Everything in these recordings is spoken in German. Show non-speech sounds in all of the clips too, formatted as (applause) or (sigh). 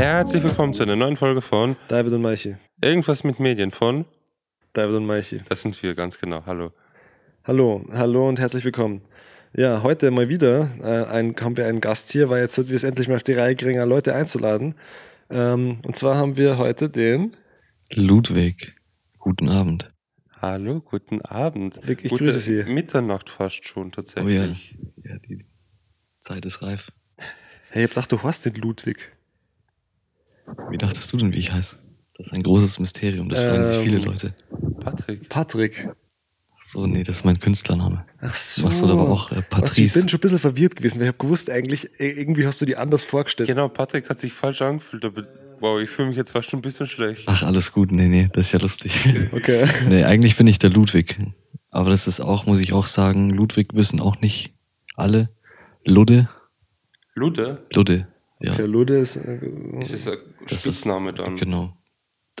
Herzlich willkommen zu einer neuen Folge von David und Maichi. Irgendwas mit Medien von. David und Maichi. Das sind wir, ganz genau. Hallo. Hallo, hallo und herzlich willkommen. Ja, heute mal wieder äh, ein, haben wir einen Gast hier, weil jetzt sind wir es endlich mal auf die Reihe kriegen, Leute einzuladen. Ähm, und zwar haben wir heute den. Ludwig, guten Abend. Hallo, guten Abend. Ich Gute grüße Sie. Mitternacht fast schon Oh ja, tatsächlich. ja, die Zeit ist reif. Hey, ich hab gedacht, du hast den Ludwig. Wie dachtest du denn, wie ich heiße? Das ist ein großes Mysterium, das fragen sich viele Ähm, Leute. Patrick. Patrick. Ach so, nee, das ist mein Künstlername. Ach so. Machst du aber auch äh, Was, ich Patrice? bin schon ein bisschen verwirrt gewesen, weil ich habe gewusst, eigentlich, äh, irgendwie hast du die anders vorgestellt. Genau, Patrick hat sich falsch angefühlt, aber wow, ich fühle mich jetzt fast schon ein bisschen schlecht. Ach, alles gut, nee, nee, das ist ja lustig. Okay. (laughs) nee, eigentlich bin ich der Ludwig. Aber das ist auch, muss ich auch sagen, Ludwig wissen auch nicht alle. Ludde, Lude? Ludde, ja. Okay, Lude ist. Äh, Ist es ein Das ist- Spitzname dann? Genau.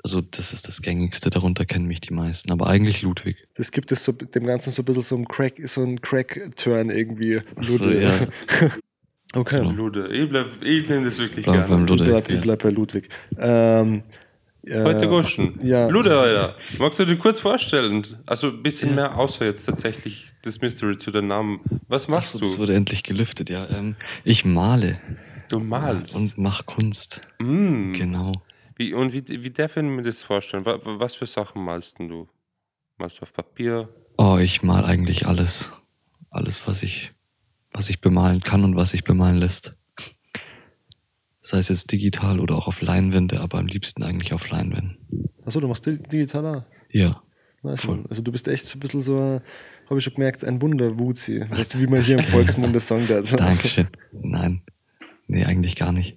Also das ist das gängigste, darunter kennen mich die meisten. Aber eigentlich Ludwig. das gibt es so, dem Ganzen so ein bisschen so ein Crack, so ein Crack-Turn irgendwie. Ach so, Lude. ja. (laughs) okay. Genau. Lude. Ich, bleib, ich nehme das wirklich Bleib gerne. beim Ich bleib, ich bleib bei Ludwig. Ähm, äh, Heute Goschen. ja. Lude, Alter. Magst du dir kurz vorstellen? Also ein bisschen Ja. mehr außer jetzt tatsächlich das Mystery zu deinem Namen. Was Ach machst so, du? das wurde endlich gelüftet, ja. Ähm, ich male Du malst. und mache Kunst. Mm. Genau. Wie, und wie, wie darf ich mir das vorstellen? Was, was für Sachen malst denn du? Malst du auf Papier? Oh, ich mal eigentlich alles. Alles, was ich, was ich bemalen kann und was sich bemalen lässt. Sei es jetzt digital oder auch auf Leinwände, aber am liebsten eigentlich auf Leinwänden. Achso, du machst di- digital auch. Ja. Nice, Voll. Also du bist echt so ein bisschen so, habe ich schon gemerkt, ein Wunder-Wuzi. Weißt du, wie man hier im (laughs) Volksmund das Song da Dankeschön. Nein. Nee, eigentlich gar nicht.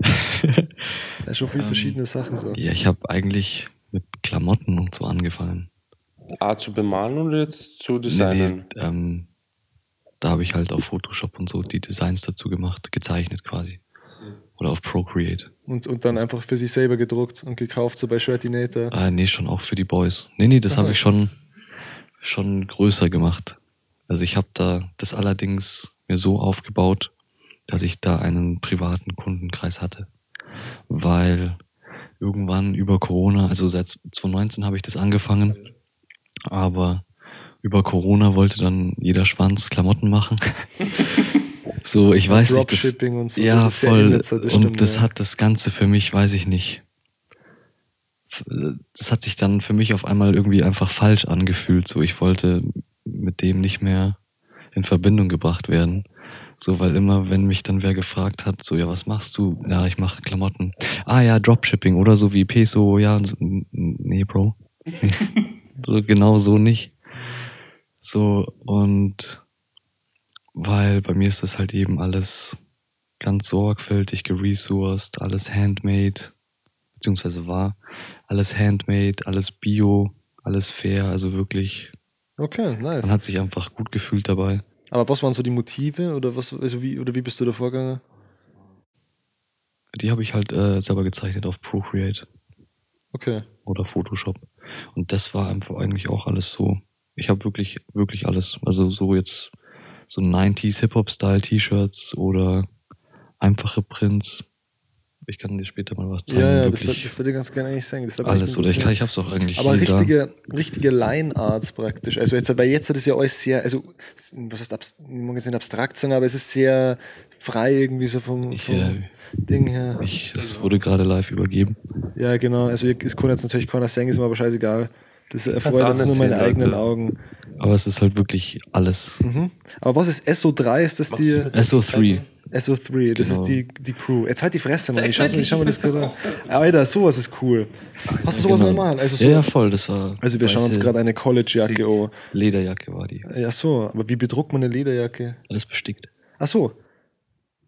(laughs) Ist schon viele Ähm, verschiedene Sachen so. Ja, ich habe eigentlich mit Klamotten und so angefangen. A, zu bemalen oder jetzt zu Nee, designen? nee, ähm, da habe ich halt auf Photoshop und so die Designs dazu gemacht, gezeichnet quasi. Oder auf Procreate. Und, und dann einfach für sich selber gedruckt und gekauft, so bei Shirtinator. Ah, nee, schon auch für die Boys. Nee, nee, das so. habe ich schon, schon größer gemacht. Also ich habe da das allerdings mir so aufgebaut, dass ich da einen privaten Kundenkreis hatte. Weil irgendwann über Corona, also seit 2019 habe ich das angefangen, aber über Corona wollte dann jeder Schwanz Klamotten machen. (laughs) so, ich weiß nicht. Das, und so. ja, das voll. in Netzer, das und stimmt, das ja. hat das Ganze für mich, weiß ich nicht. Das hat sich dann für mich auf einmal irgendwie einfach falsch angefühlt. So, ich wollte mit dem nicht mehr in Verbindung gebracht werden. So, weil immer, wenn mich dann wer gefragt hat, so, ja, was machst du? Ja, ich mache Klamotten. Ah ja, Dropshipping oder so wie Peso, ja, so, nee, Bro. (laughs) so genau so nicht. So, und weil bei mir ist das halt eben alles ganz sorgfältig geresourced, alles handmade, beziehungsweise war alles handmade, alles bio, alles fair, also wirklich, Okay, nice. man hat sich einfach gut gefühlt dabei. Aber was waren so die Motive oder was, also wie, oder wie bist du da vorgegangen? Die habe ich halt äh, selber gezeichnet auf Procreate Okay. oder Photoshop. Und das war einfach eigentlich auch alles so. Ich habe wirklich, wirklich alles, also so jetzt so 90s Hip-Hop-Style-T-Shirts oder einfache Prints. Ich kann dir später mal was zeigen. Ja, ja, das, das würde ich ganz gerne eigentlich sagen. Alles. Oder ich, kann- ich habe es auch eigentlich Aber da. richtige, richtige Line-Arts praktisch. Also jetzt, weil jetzt hat es ja alles sehr, also was heißt, abs- ich mag jetzt nicht abstrakt sagen, aber es ist sehr frei irgendwie so vom, Ich, vom äh, Ding her. ich, das wurde gerade live übergeben. Ja, genau. Also es kann jetzt natürlich keiner sagen, ist mir aber scheißegal. Das erfreut jetzt nur meine eigenen Leute. Augen. Aber es ist halt wirklich alles. Mhm. Aber was ist SO3? Ist das die SO3. SO3? Das Genau. ist die, die Crew. Jetzt halt die Fresse, Mann. Ich schau, ich schau das gerade an. Alter, sowas ist cool. Hast du sowas Genau. mal machen? Also, so, Ja, ja, voll. Das war. also wir schauen uns gerade eine College-Jacke an. Lederjacke war die. Ja, so. Aber wie bedruckt man eine Lederjacke? Alles bestickt. Ach so.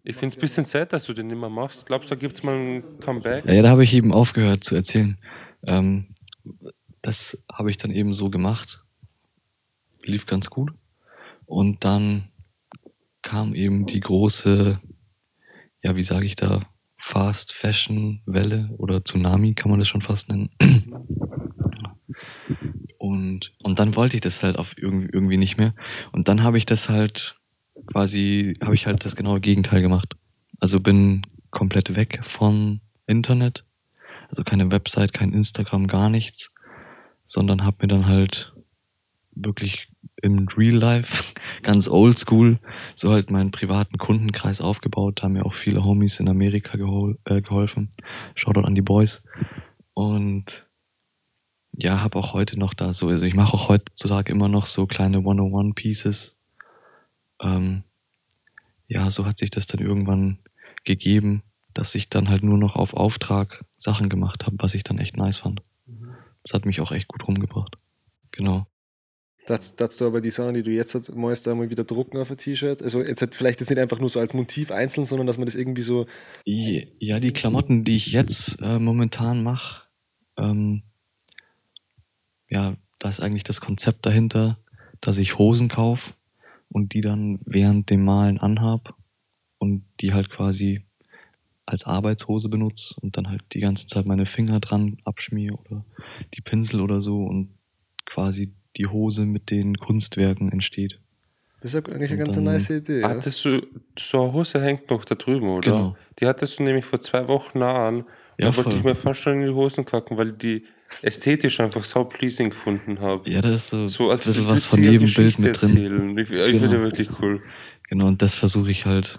Ich finde es ein bisschen sad, dass du den nicht mehr machst. Glaubst du, da gibt es mal ein Comeback? Ja, ja da habe ich eben aufgehört zu erzählen. Ähm, das habe ich dann eben so gemacht. Lief ganz gut. Und dann kam eben die große, ja, wie sage ich da, Fast Fashion Welle oder Tsunami kann man das schon fast nennen. Und, und dann wollte ich das halt auf irgendwie, irgendwie nicht mehr. Und dann habe ich das halt quasi, habe ich halt das genaue Gegenteil gemacht. Also bin komplett weg von Internet. Also keine Website, kein Instagram, gar nichts. Sondern habe mir dann halt wirklich im Real Life, (laughs) ganz oldschool, so halt meinen privaten Kundenkreis aufgebaut. Da haben mir auch viele Homies in Amerika gehol äh, geholfen. Shoutout an die Boys. Und ja, habe auch heute noch da so, also ich mache auch heutzutage immer noch so kleine 101-Pieces. Ähm, ja, so hat sich das dann irgendwann gegeben, dass ich dann halt nur noch auf Auftrag Sachen gemacht habe, was ich dann echt nice fand. Das hat mich auch echt gut rumgebracht. Genau. Darfst du aber die Sachen, die du jetzt hast, meist einmal wieder drucken auf ein T-Shirt? Also jetzt hat vielleicht das nicht einfach nur so als Motiv einzeln, sondern dass man das irgendwie so. Ja, die Klamotten, die ich jetzt äh, momentan mache, ähm, ja, da ist eigentlich das Konzept dahinter, dass ich Hosen kaufe und die dann während dem Malen anhab und die halt quasi als Arbeitshose benutze und dann halt die ganze Zeit meine Finger dran abschmier oder die Pinsel oder so und quasi die Hose mit den Kunstwerken entsteht. Das ist eigentlich eine ganz nice Idee. Ja? Hattest du, so eine Hose hängt noch da drüben, oder? Genau. Die hattest du nämlich vor zwei Wochen an. Ja, da wollte ich mir fast schon in die Hosen kacken, weil ich die ästhetisch einfach sau pleasing gefunden habe. Ja, da ist so, So ein als bisschen was von jedem Bild mit drin. erzählen. Ich, ich finde Genau. wirklich cool. Genau, und das versuche ich halt,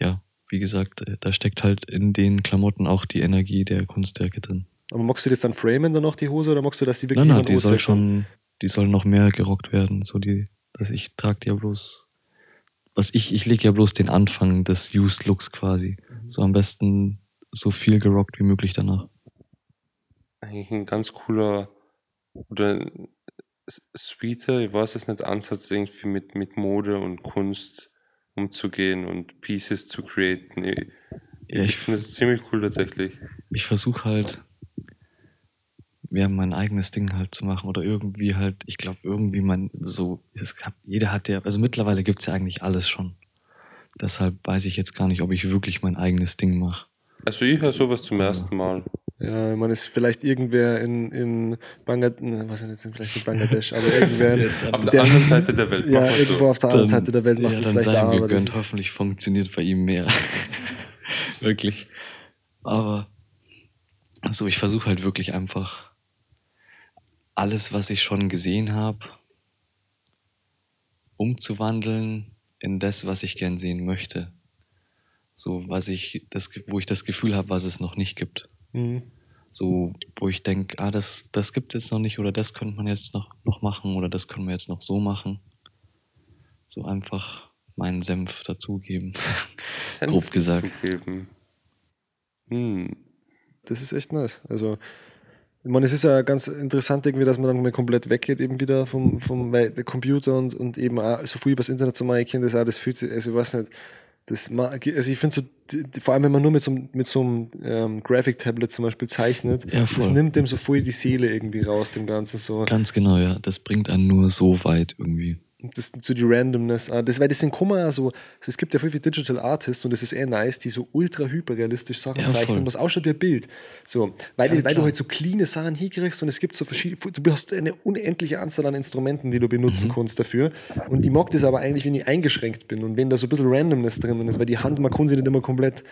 ja, wie gesagt, äh, da steckt halt in den Klamotten auch die Energie der Kunstwerke drin. Aber magst du das dann framen dann noch die Hose oder magst du, dass die wirklich Nein, nein, die soll schon, die soll noch mehr gerockt werden. So die, dass ich trage die ja bloß, was ich, ich lege ja bloß den Anfang des Used Looks quasi. So am besten so viel gerockt wie möglich danach. Eigentlich ein ganz cooler oder sweeter, ich weiß es nicht, Ansatz irgendwie mit, mit Mode und Kunst umzugehen und Pieces zu createn. Ich, Ja, ich ich- finde es ziemlich cool tatsächlich. Ich versuche halt, ja, mein eigenes Ding halt zu machen oder irgendwie halt, ich glaube, irgendwie mein, so, es gab, jeder hat ja, also mittlerweile gibt's ja eigentlich alles schon. Deshalb weiß ich jetzt gar nicht, ob ich wirklich mein eigenes Ding mache. Also ich höre sowas zum Ja. ersten Mal. Ja, es ist vielleicht irgendwer in, in Bangladesch, was nicht, vielleicht nicht Bangladesch, aber irgendwer (laughs) in, Auf der Der- anderen Seite der Welt. ja, irgendwo so. auf der anderen Seite der Welt macht ja, das dann vielleicht sei auch, ihm aber das gegönnt. ist, Hoffentlich funktioniert bei ihm mehr. (laughs) wirklich. Aber also ich versuche halt wirklich einfach alles, was ich schon gesehen habe, umzuwandeln in das, was ich gern sehen möchte. So, was ich, das, wo ich das Gefühl habe, was es noch nicht gibt. Mhm. So, wo ich denke, ah, das, das gibt es noch nicht oder das könnte man jetzt noch, noch machen oder das können wir jetzt noch so machen. So einfach meinen Senf dazugeben. Senf (laughs) grob gesagt. dazugeben. Hm. Das ist echt nice. Also, ich meine, es ist ja ganz interessant irgendwie, dass man dann mal komplett weggeht eben wieder vom, vom Computer und, und eben auch so viel übers Internet zu machen. Ich kenne das auch, das fühlt sich, also ich weiß nicht, das, also ich finde so, vor allem wenn man nur mit so, einem- mit so einem ähm, Graphic-Tablet zum Beispiel zeichnet, Ja, das nimmt dem so voll die Seele irgendwie raus, dem Ganzen so. Ganz genau, ja. Das bringt einen nur so weit irgendwie. Das, so die Randomness. Ah, Das, weil man ja so, also es gibt ja viel, viel Digital Artists und das ist eher nice, die so ultra hyperrealistisch Sachen Ja, zeichnen, voll. was ausschaut wie ein Bild. So, weil, Ja, weil du halt so cleane Sachen hinkriegst und es gibt so verschiedene, du hast eine unendliche Anzahl an Instrumenten, die du benutzen Mhm. kannst dafür. Und ich mag das aber eigentlich, wenn ich eingeschränkt bin und wenn da so ein bisschen Randomness drin ist, weil die Hand, man kann sie nicht immer komplett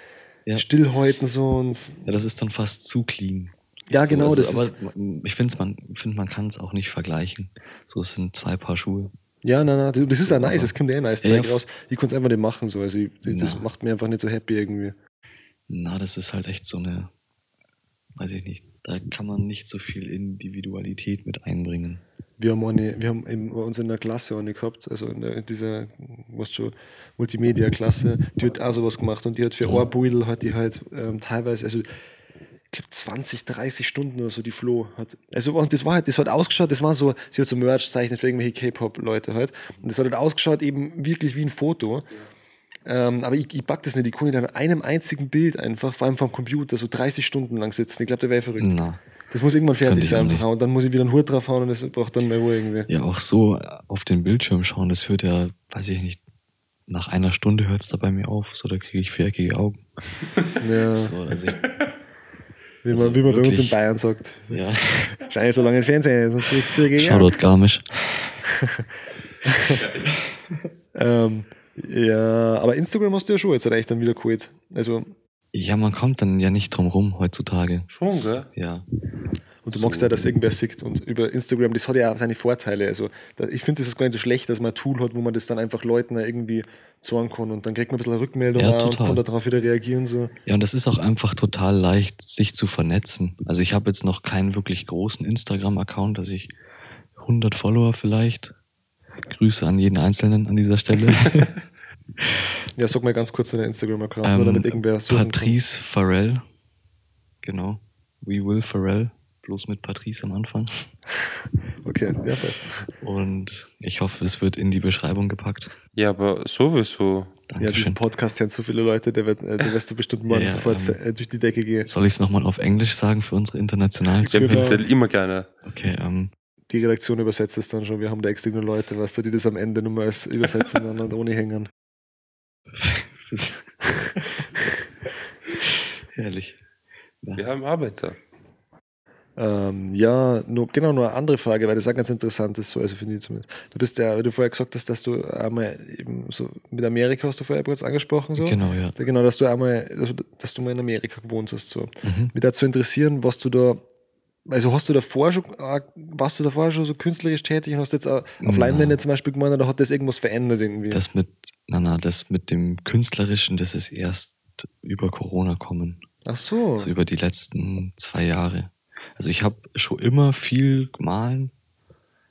Ja. stillhalten so und Ja, das ist dann fast zu clean. ja, genau, so, das also, ist, aber ich finde, man, find, man kann es auch nicht vergleichen. So, es sind zwei Paar Schuhe. Ja, nein, nein, das ist ja nice, das kommt ja nice Ja, Zeug raus. Ich kann es einfach nicht machen, so, also ich, das Na. macht mir einfach nicht so happy irgendwie. Na, das ist halt echt so eine, weiß ich nicht, da kann man nicht so viel Individualität mit einbringen. Wir haben, eine, wir haben in, bei uns in der Klasse eine gehabt, also in, der, in dieser, was schon, Multimedia-Klasse, die hat auch sowas gemacht und die hat für Ja. Ohrbeutel hat die halt ähm, teilweise, also glaube 20, 30 Stunden oder so die Flo hat. Also und das war halt, das hat ausgeschaut, das war so, sie hat so Merch zeichnet für irgendwelche K-Pop-Leute halt. Und das hat halt ausgeschaut eben wirklich wie ein Foto. Ähm, aber ich, ich pack das nicht, ich konnte an einem einzigen Bild einfach, vor allem vom Computer, so 30 Stunden lang sitzen. Ich glaube, der wäre verrückt. Na, Das muss irgendwann fertig ich sein. Und dann muss ich wieder einen Hut draufhauen und das braucht dann mehr Ruhe irgendwie. ja, auch so auf den Bildschirm schauen, das hört ja, weiß ich nicht, nach einer Stunde hört es da bei mir auf, so da kriege ich viereckige Augen. Ja, (laughs) So, also ich, wie man, also wie man bei uns in Bayern sagt. ja. (laughs) Schau nicht so lange im Fernsehen, sonst kriegst du viel gegen. Shoutout Garmisch. (laughs) Ähm, ja, aber Instagram hast du ja schon jetzt echt dann wieder geholt. Also, Ja, man kommt dann ja nicht drum rum heutzutage. Schon, gell? Ja. Und du So. magst ja, dass irgendwer sieht. Und über Instagram, das hat ja auch seine Vorteile. Also ich finde, das ist gar nicht so schlecht, dass man ein Tool hat, wo man das dann einfach Leuten irgendwie sagen kann. Und dann kriegt man ein bisschen Rückmeldung Ja, und kann darauf wieder reagieren. So. Ja, und das ist auch einfach total leicht, sich zu vernetzen. Also ich habe jetzt noch keinen wirklich großen Instagram-Account, dass ich 100 Follower vielleicht. Grüße an jeden Einzelnen an dieser Stelle. (laughs) Ja, sag mal ganz kurz deinen Instagram-Account, Ähm, damit irgendwer suchen kann. Patrice Farrell. Genau. We Will Farrell. Bloß mit Patrice am Anfang. (laughs) Okay, ja, passt. Und ich hoffe, es wird in die Beschreibung gepackt. Ja, aber sowieso. Ja, diesen Dankeschön. Podcast hören so viele Leute, der, wird, äh, der wirst du bestimmt morgen Ja, sofort ähm, äh, durch die Decke gehen. Soll ich es nochmal auf Englisch sagen für unsere internationalen Ja, Genau. bitte, immer gerne. Okay, ähm, Die Redaktion übersetzt es dann schon. Wir haben da extra Leute, weißt du, die das am Ende nur mal als übersetzen dann und ohne hängen. (laughs) herrlich. Ja. Wir haben Arbeiter. Ähm, ja, nur, genau, nur eine andere Frage, weil das auch ganz interessant ist, so, also finde ich zumindest. Du bist ja, weil du vorher gesagt hast, dass du einmal eben so mit Amerika hast du vorher kurz angesprochen, so. Genau, ja. Genau, dass du einmal, also, dass du mal in Amerika gewohnt hast, so. Mhm. Mich dazu interessieren, was du da, also hast du davor schon, äh, warst du davor schon so künstlerisch tätig und hast jetzt auch auf Na. Leinwände zum Beispiel gemeint, oder hat das irgendwas verändert irgendwie? Das mit, na, na, das mit dem Künstlerischen, das ist erst über Corona kommen. Ach so. So über die letzten zwei Jahre. Also ich habe schon immer viel gemahlen.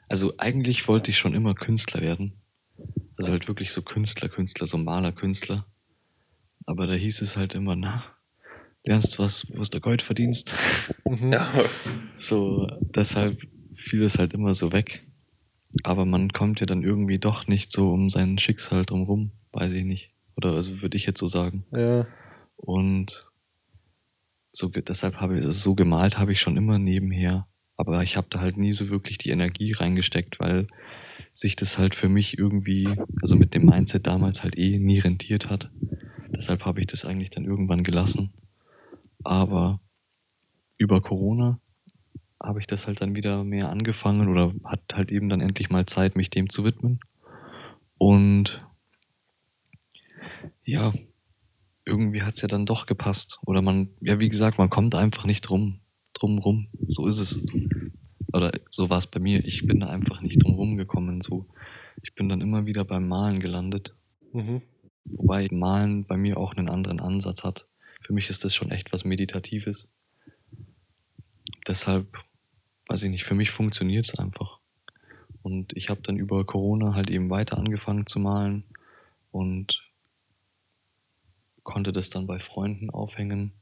Also eigentlich wollte ich schon immer Künstler werden. Also halt wirklich so Künstler, Künstler, so Maler, Künstler. Aber da hieß es halt immer, na, lernst was, was du Gold verdienst. Mhm. Ja. (laughs) So, deshalb fiel es halt immer so weg. Aber man kommt ja dann irgendwie doch nicht so um sein Schicksal drumrum, weiß ich nicht. Oder also würde ich jetzt so sagen. Ja. Und so, deshalb habe ich, also so gemalt habe ich schon immer nebenher. Aber ich habe da halt nie so wirklich die Energie reingesteckt, weil sich das halt für mich irgendwie, also mit dem Mindset damals halt eh nie rentiert hat. Deshalb habe ich das eigentlich dann irgendwann gelassen. Aber über Corona habe ich das halt dann wieder mehr angefangen oder hat halt eben dann endlich mal Zeit, mich dem zu widmen. Und ja, irgendwie hat es ja dann doch gepasst. Oder man, ja, wie gesagt, man kommt einfach nicht drum, drum rum. So ist es. Oder so war es bei mir. Ich bin da einfach nicht drum rumgekommen. So, ich bin dann immer wieder beim Malen gelandet. Mhm. Wobei Malen bei mir auch einen anderen Ansatz hat. Für mich ist das schon echt was Meditatives. Deshalb, weiß ich nicht, für mich funktioniert es einfach. Und ich habe dann über Corona halt eben weiter angefangen zu malen und konnte das dann bei Freunden aufhängen,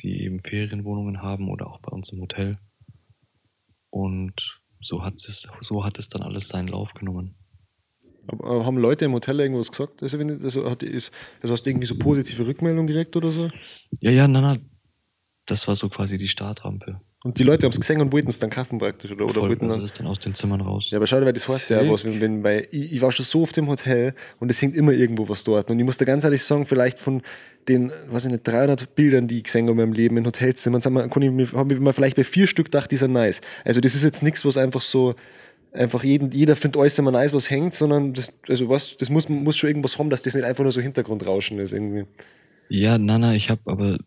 die eben Ferienwohnungen haben oder auch bei uns im Hotel. Und so hat es, so hat es dann alles seinen Lauf genommen. Aber haben Leute im Hotel irgendwas gesagt? Also, wenn, also, hat, ist, also hast du irgendwie so positive Rückmeldungen gekriegt oder so? Ja, ja, na, na, das war so quasi die Startrampe. Und die Leute haben es gesehen und wollten es dann kaufen praktisch, oder? oder wollten also dann, es ist dann aus den Zimmern raus. ja, aber schau dir, weil das heißt ja was, wenn, wenn, weil ich, ich war schon so oft im Hotel und es hängt immer irgendwo was dort. Und ich muss da ganz ehrlich sagen, vielleicht von den, weiß ich nicht, 300 Bildern, die ich gesehen habe in meinem Leben in Hotelzimmern, sind wir, habe ich mir vielleicht bei vier Stück gedacht, die sind nice. Also das ist jetzt nichts, was einfach so, einfach jeden, jeder findet alles immer nice, was hängt, sondern das, also was, das muss, muss schon irgendwas haben, dass das nicht einfach nur so Hintergrundrauschen ist irgendwie. Ja, na, na, ich habe aber,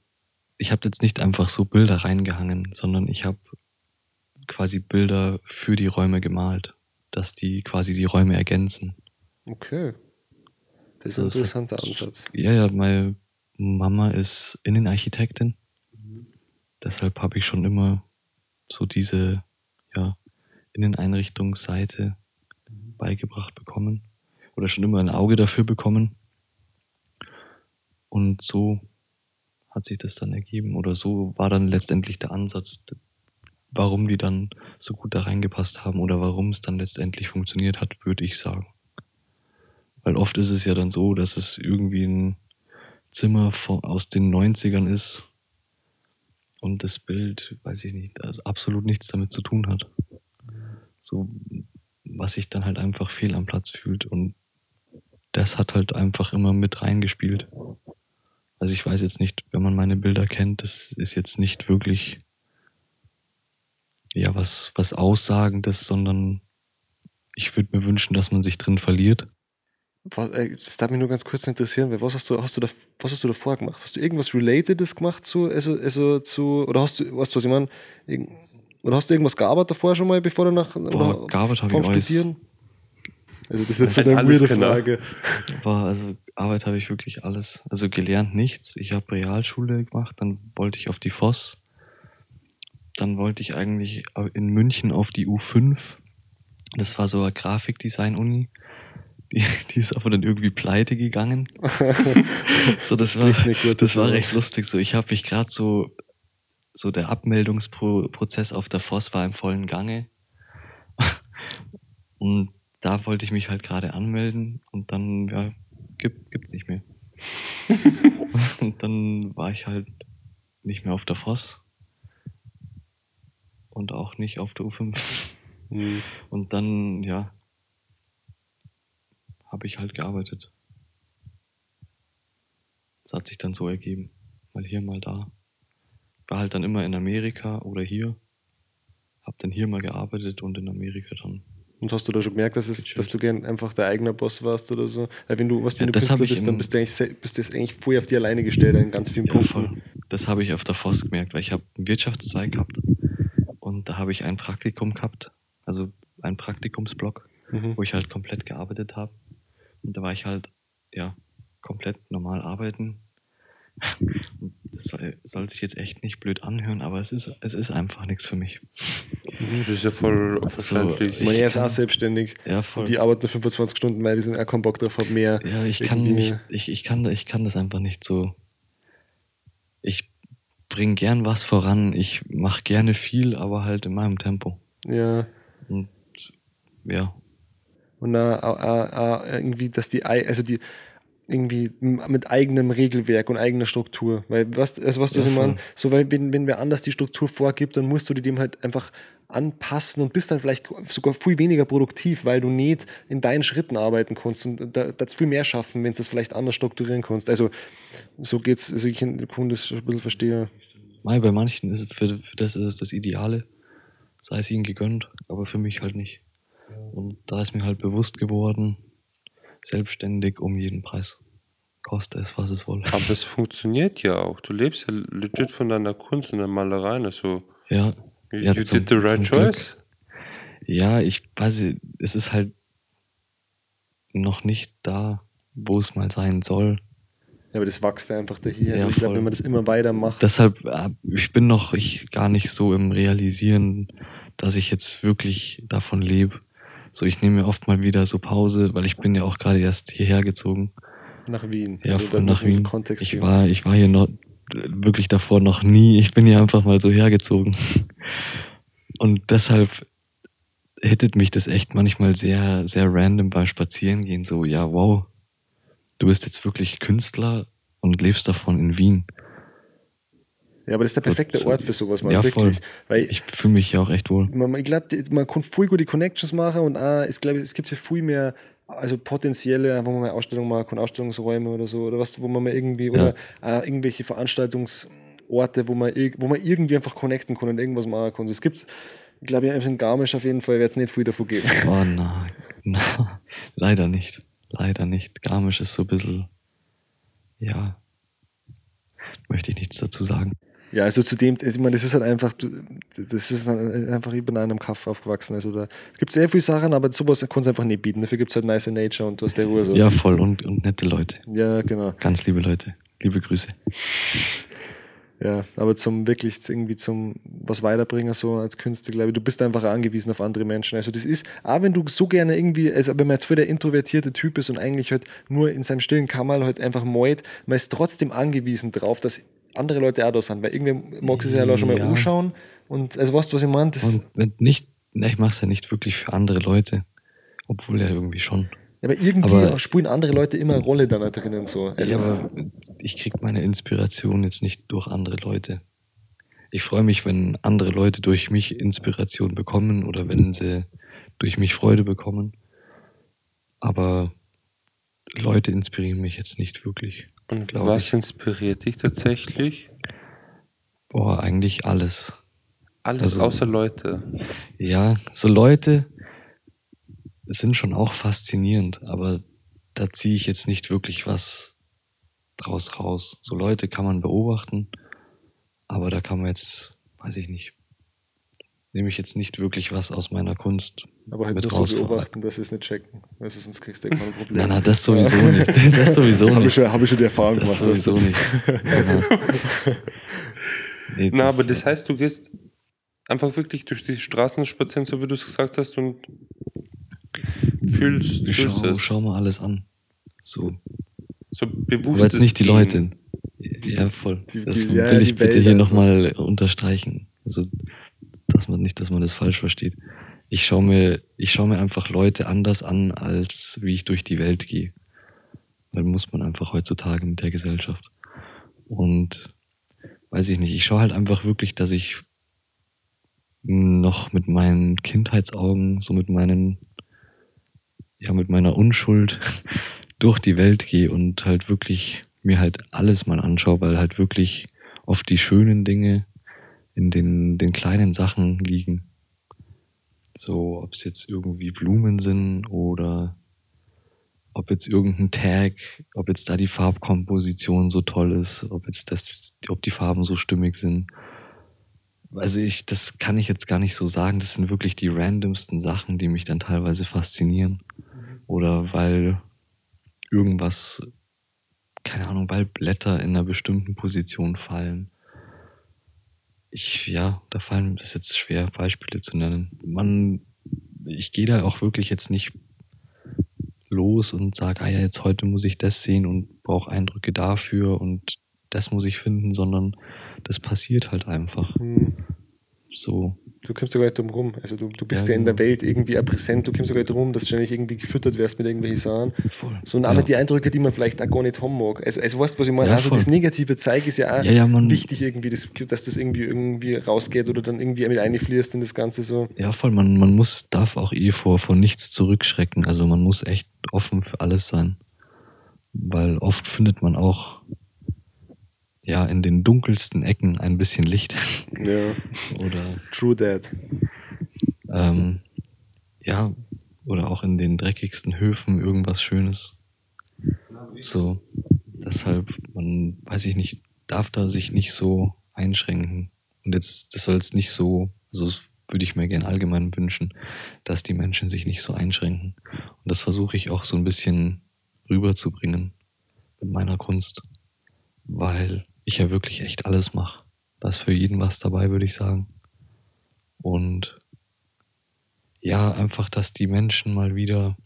ich habe jetzt nicht einfach so Bilder reingehangen, sondern ich habe quasi Bilder für die Räume gemalt, dass die quasi die Räume ergänzen. Okay. Das ist Also ein es interessanter hat- Ansatz. Ja, ja, meine Mama ist Innenarchitektin. Deshalb habe ich schon immer so diese ja, Inneneinrichtungsseite beigebracht bekommen oder schon immer ein Auge dafür bekommen. Und so hat sich das dann ergeben oder so war dann letztendlich der Ansatz, warum die dann so gut da reingepasst haben oder warum es dann letztendlich funktioniert hat, würde ich sagen. Weil oft ist es ja dann so, dass es irgendwie ein Zimmer von, aus den 90ern ist und das Bild, weiß ich nicht, also absolut nichts damit zu tun hat. So, was sich dann halt einfach fehl am Platz fühlt und das hat halt einfach immer mit reingespielt. Also ich weiß jetzt nicht, wenn man meine Bilder kennt, das ist jetzt nicht wirklich ja was was aussagendes, sondern ich würde mir wünschen, dass man sich drin verliert. Was, äh, das darf mich nur ganz kurz interessieren, weil was hast du, hast du da, was hast du davor gemacht? Hast du irgendwas Relatedes gemacht zu, also, also zu, oder hast du, weißt du, was ich meine? Oder hast du irgendwas gearbeitet davor schon mal, bevor du nach Boah, gearbeitet habe ich alles. Also das ist jetzt (laughs) so Halt eine weirde genau. Frage. War, also Arbeit habe ich wirklich alles. Also gelernt nichts. Ich habe Realschule gemacht, dann wollte ich auf die FOS. Dann wollte ich eigentlich in München auf die U5. Das war so eine Grafikdesign-Uni. Die, (laughs) die ist aber dann irgendwie pleite gegangen. (laughs) so, das war, das war recht lustig. So, ich habe mich gerade so, so der Abmeldungsprozess auf der FOS war im vollen Gange. Und da wollte ich mich halt gerade anmelden und dann, ja, gibt, gibt's nicht mehr. (laughs) und dann war ich halt nicht mehr auf der FOS und auch nicht auf der U5. Hm. Und dann, ja, habe ich halt gearbeitet. Das hat sich dann so ergeben. Mal hier, mal da. War halt dann immer in Amerika oder hier. Hab dann hier mal gearbeitet und in Amerika dann. Und hast du da schon gemerkt, dass, es, dass du gern einfach der eigene Boss warst oder so? Weil wenn du, was, wenn Ja, du Künstler bist, dann bist du eigentlich, bist du eigentlich voll auf die alleine gestellt in ganz vielen Ja, Punkten. voll. Das habe ich auf der FOS gemerkt, weil ich habe einen Wirtschaftszweig gehabt und da habe ich ein Praktikum gehabt, also einen Praktikumsblock, Mhm. wo ich halt komplett gearbeitet habe. Und da war ich halt, ja, komplett normal arbeiten. Das soll, soll sich jetzt echt nicht blöd anhören, aber es ist, es ist einfach nichts für mich. Mhm, Das ist ja voll verständlich. Ich meine, er ist auch selbstständig. Ja, voll. die arbeiten nur 25 Stunden, weil die sind auch keinen Bock drauf haben, mehr. Ja, ich kann mich, ich, ich kann, ich kann das einfach nicht so. Ich bringe gern was voran, ich mache gerne viel, aber halt in meinem Tempo. Ja. Und ja, Und auch, auch, auch irgendwie, dass die, also die, irgendwie mit eigenem Regelwerk und eigener Struktur. Weil, was, also was du Ja, meine? voll. So, weil, wenn, wenn wer anders die Struktur vorgibt, dann musst du dir dem halt einfach anpassen und bist dann vielleicht sogar viel weniger produktiv, weil du nicht in deinen Schritten arbeiten kannst und da, das viel mehr schaffen, wenn du das vielleicht anders strukturieren kannst. Also, so geht's, also ich kann das ein bisschen verstehen. Mai, bei manchen ist es für, für das ist es das Ideale. Sei es ihnen gegönnt, aber für mich halt nicht. Und da ist mir halt bewusst geworden, selbstständig um jeden Preis. Koste es, was es wolle. Aber es funktioniert ja auch. Du lebst ja legit von deiner Kunst und der Malerei. Also, Ja, you, Ja, you zum- did the right zum Glück. choice. ja, ich weiß, nicht, es ist halt noch nicht da, wo es mal sein soll. Ja, aber das wächst ja einfach dahin. Also Ja, ich glaube, wenn man das immer weitermacht, Deshalb, äh, ich bin noch ich gar nicht so im Realisieren, dass ich jetzt wirklich davon lebe. So, ich nehme mir oft mal wieder so Pause, weil ich bin ja auch gerade erst hierher gezogen. nach Wien. Ja, Also da nach Wien. Kontext Ich war, ich war hier noch wirklich davor noch nie. Ich bin hier einfach mal so hergezogen. (laughs) Und deshalb hittet mich das echt manchmal sehr, sehr random beim Spazierengehen. So, ja, wow, du bist jetzt wirklich Künstler und lebst davon in Wien. Ja, aber das ist der So- perfekte so- Ort für sowas, man. Ja, wirklich. voll. Ich fühle mich ja auch echt wohl. man, ich glaube, man kann voll gute Connections machen und auch, ich glaube, es gibt ja viel mehr, also potenzielle, wo man mal Ausstellungen machen kann, Ausstellungsräume oder so, oder was, wo man mal irgendwie, oder äh, irgendwelche Veranstaltungsorte, wo man, wo man irgendwie einfach connecten kann und irgendwas machen kann. Das gibt's, glaube ich, in Garmisch auf jeden Fall wird es nicht viel davon geben. Oh nein, (laughs) na, leider nicht. Leider nicht. Garmisch ist so ein bisschen, ja, möchte ich nichts dazu sagen. Ja, also zu dem, ich meine, das ist halt einfach, du, das ist dann einfach, in einem Kaff aufgewachsen. Also da gibt es sehr viele Sachen, aber sowas kann es einfach nicht bieten. Dafür gibt es halt nice Nature und du hast der Ruhe so. Ja, voll und, und nette Leute. ja, genau. Ganz liebe Leute. Liebe Grüße. Ja, aber zum wirklich irgendwie zum was weiterbringen, so als Künstler, glaube ich, du bist einfach angewiesen auf andere Menschen. Also das ist, auch wenn du so gerne irgendwie, also wenn man jetzt voll der introvertierte Typ ist und eigentlich halt nur in seinem stillen Kammerl halt einfach malt, man ist trotzdem angewiesen drauf, dass andere Leute auch da sind, weil irgendwie magst du sich ja auch schon mal Ja. umschauen und also weißt du, was ich meine? Und wenn nicht, ne, ich mache es ja nicht wirklich für andere Leute. Obwohl ja irgendwie schon. aber irgendwie aber- spielen andere Leute immer eine Rolle da drinnen so. Also, ja, aber ich krieg meine Inspiration jetzt nicht durch andere Leute. Ich freue mich, wenn andere Leute durch mich Inspiration bekommen oder wenn sie durch mich Freude bekommen. Aber Leute inspirieren mich jetzt nicht wirklich. Und Glaub was ich. inspiriert dich tatsächlich? Boah, eigentlich alles. Alles Also- außer Leute. Ja, so Leute sind schon auch faszinierend, aber da ziehe ich jetzt nicht wirklich was draus raus. So Leute kann man beobachten, aber da kann man jetzt, weiß ich nicht, nehme ich jetzt nicht wirklich was aus meiner Kunst Aber halt mit nur so beobachten, dass sie es nicht checken. Weil sonst kriegst du irgendwann ein Problem. Nein, nein, das sowieso nicht. (laughs) Das sowieso Habe ich, nicht. schon- hab ich schon die Erfahrung Das gemacht. sowieso nicht. Nein, (laughs) Nee, Na, aber das heißt, du gehst einfach wirklich durch die Straßen spazieren, so wie du es gesagt hast, und fühlst, ich fühlst schau, es. schau mal alles an. So. So bewusst. Aber jetzt nicht die. Leute. Ja, voll. Die- das die- ja, will die ich bitte Welt hier nochmal unterstreichen. Also, dass man nicht, dass man das falsch versteht. Ich schaue mir, ich schaue mir einfach Leute anders an, als wie ich durch die Welt gehe. Weil muss man einfach heutzutage mit der Gesellschaft. Und weiß ich nicht, ich schaue halt einfach wirklich, dass ich noch mit meinen Kindheitsaugen, so mit meinen, ja, mit meiner Unschuld (laughs) durch die Welt gehe und halt wirklich mir halt alles mal anschaue, weil halt wirklich oft die schönen Dinge in den, den kleinen Sachen liegen. So, ob es jetzt irgendwie Blumen sind oder ob jetzt irgendein Tag, ob jetzt da die Farbkomposition so toll ist, ob jetzt das, ob die Farben so stimmig sind. Also ich, das kann ich jetzt gar nicht so sagen. Das sind wirklich die randomsten Sachen, die mich dann teilweise faszinieren. Oder weil irgendwas, keine Ahnung, weil Blätter in einer bestimmten Position fallen. Ich, ja, da fallen es jetzt schwer, Beispiele zu nennen. Man, ich gehe da auch wirklich jetzt nicht los und sage, ah ja, jetzt heute muss ich das sehen und brauche Eindrücke dafür und das muss ich finden, sondern das passiert halt einfach. Hm. So, Du kommst ja gar nicht drum rum. Also du, du bist Ja, ja, in der genau. Welt irgendwie auch präsent. Du kommst ja gar nicht drum, dass du ständig irgendwie gefüttert wirst mit irgendwelchen Sachen. voll. So und auch ja. die Eindrücke, die man vielleicht auch gar nicht haben mag. Also, also weißt du, was ich meine? Ja, also voll. das negative Zeug ist ja auch Ja, wichtig irgendwie, das, dass das irgendwie irgendwie rausgeht oder dann irgendwie mit einfließt in das Ganze so. Ja, voll. Man, man muss, darf auch eh vor, vor nichts zurückschrecken. Also man muss echt offen für alles sein. Weil oft findet man auch, ja, in den dunkelsten Ecken ein bisschen Licht. (laughs) Ja. Oder, True that. ähm, ja, oder auch in den dreckigsten Höfen irgendwas Schönes. So, deshalb, man, weiß ich nicht, darf da sich nicht so einschränken. Und jetzt, das soll jetzt nicht so, also das würde ich mir gern allgemein wünschen, dass die Menschen sich nicht so einschränken. Und das versuche ich auch so ein bisschen rüberzubringen mit meiner Kunst, weil ich ja wirklich echt alles mache. Da ist für jeden was dabei, würde ich sagen. Und ja, einfach, dass die Menschen mal wieder.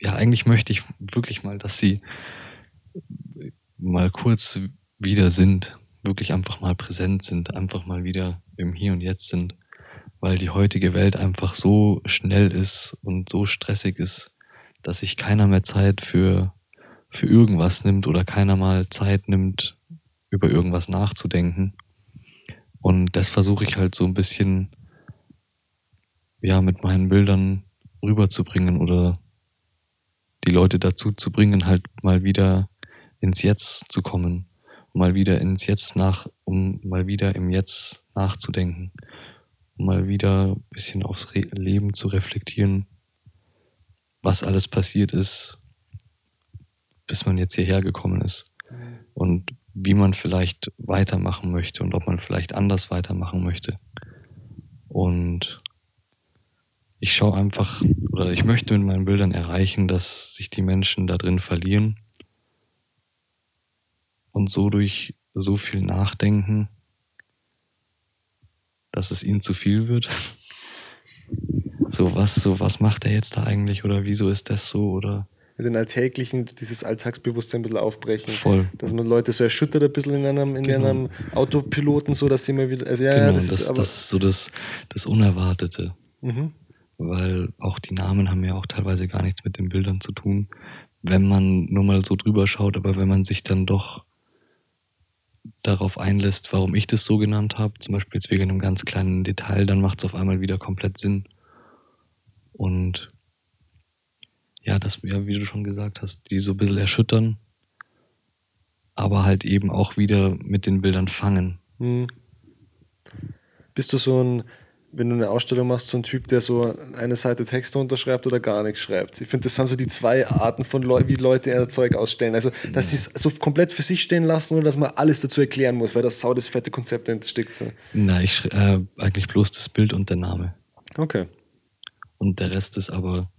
Ja, eigentlich möchte ich wirklich mal, dass sie mal kurz wieder sind, wirklich einfach mal präsent sind, einfach mal wieder im Hier und Jetzt sind, weil die heutige Welt einfach so schnell ist und so stressig ist, dass sich keiner mehr Zeit für, für irgendwas nimmt oder keiner mal Zeit nimmt, über irgendwas nachzudenken. Und das versuche ich halt so ein bisschen, ja, mit meinen Bildern rüberzubringen oder die Leute dazu zu bringen, halt mal wieder ins Jetzt zu kommen, mal wieder ins Jetzt nach, um mal wieder im Jetzt nachzudenken, um mal wieder ein bisschen aufs Leben zu reflektieren, was alles passiert ist, bis man jetzt hierher gekommen ist und wie man vielleicht weitermachen möchte und ob man vielleicht anders weitermachen möchte. Und ich schaue einfach, oder ich möchte mit meinen Bildern erreichen, dass sich die Menschen da drin verlieren und so durch so viel nachdenken, dass es ihnen zu viel wird. (laughs) So was, so was macht er jetzt da eigentlich oder wieso ist das so oder Mit den alltäglichen, dieses Alltagsbewusstsein ein bisschen aufbrechen. voll. Dass man Leute so erschüttert ein bisschen in einem, in Genau. einem Autopiloten, so dass sie mal wieder. Also ja, genau, ja, das, das, ist das ist so das, das Unerwartete. mhm. weil auch die Namen haben ja auch teilweise gar nichts mit den Bildern zu tun, wenn man nur mal so drüber schaut, aber wenn man sich dann doch darauf einlässt, warum ich das so genannt habe, zum Beispiel jetzt wegen einem ganz kleinen Detail, dann macht es auf einmal wieder komplett Sinn. Und ja, das, ja, wie du schon gesagt hast, die so ein bisschen erschüttern, aber halt eben auch wieder mit den Bildern fangen. Mhm. Bist du so ein, wenn du eine Ausstellung machst, so ein Typ, der so eine Seite Texte unterschreibt oder gar nichts schreibt. Ich finde, das sind so die zwei Arten von Leuten, wie Leute ihr Zeug ausstellen. Also, dass sie es so komplett für sich stehen lassen oder dass man alles dazu erklären muss, weil das sau das fette Konzept dahinter steckt. So. Nein, ich äh, eigentlich bloß das Bild und der Name. Okay. Und der Rest ist aber.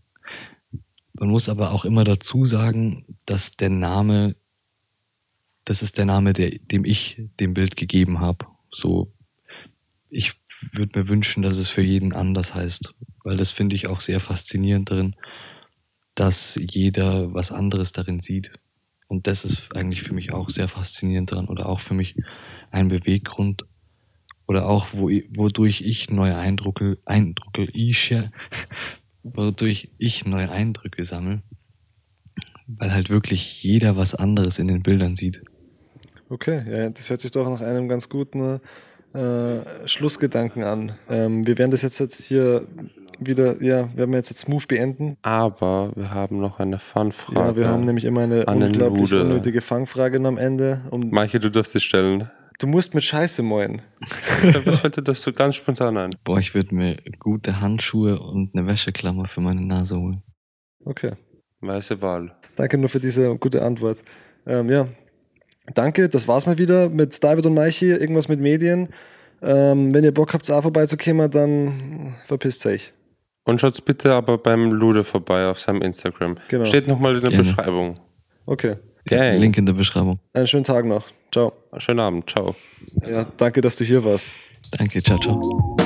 Man muss aber auch immer dazu sagen, dass der Name, das ist der Name, der, dem ich dem Bild gegeben habe. So, ich würde mir wünschen, dass es für jeden anders heißt, weil das finde ich auch sehr faszinierend darin, dass jeder was anderes darin sieht. Und das ist eigentlich für mich auch sehr faszinierend daran oder auch für mich ein Beweggrund oder auch wo, wodurch ich neue Eindrücke, Eindrücke, ich, wodurch ich neue Eindrücke sammle, weil halt wirklich jeder was anderes in den Bildern sieht. Okay, ja, das hört sich doch nach einem ganz guten äh, Schlussgedanken an. Ähm, wir werden das jetzt, jetzt hier wieder, ja, wir werden jetzt jetzt Move beenden. Aber wir haben noch eine Fun-Frage. Ja, wir haben nämlich immer eine unglaublich Lude. unnötige Fangfrage am Ende. Um, Manche, du darfst sie stellen. Du musst mit Scheiße moin. Was fällt dir das so ganz spontan ein? Boah, ich würde mir gute Handschuhe und eine Wäscheklammer für meine Nase holen. Okay. Weiße Wahl. Danke nur für diese gute Antwort. Ähm, ja, danke. Das war's mal wieder mit David und Maichi. Irgendwas mit Medien. Ähm, wenn ihr Bock habt, auch vorbeizukommen, dann verpisst euch. Und schaut bitte aber beim Lude vorbei auf seinem Instagram. Genau. Steht nochmal in der Gerne. Beschreibung. Okay. Gang. Link in der Beschreibung. Einen schönen Tag noch. Ciao. Schönen Abend. Ciao. Ja, danke, dass du hier warst. Danke, ciao, ciao.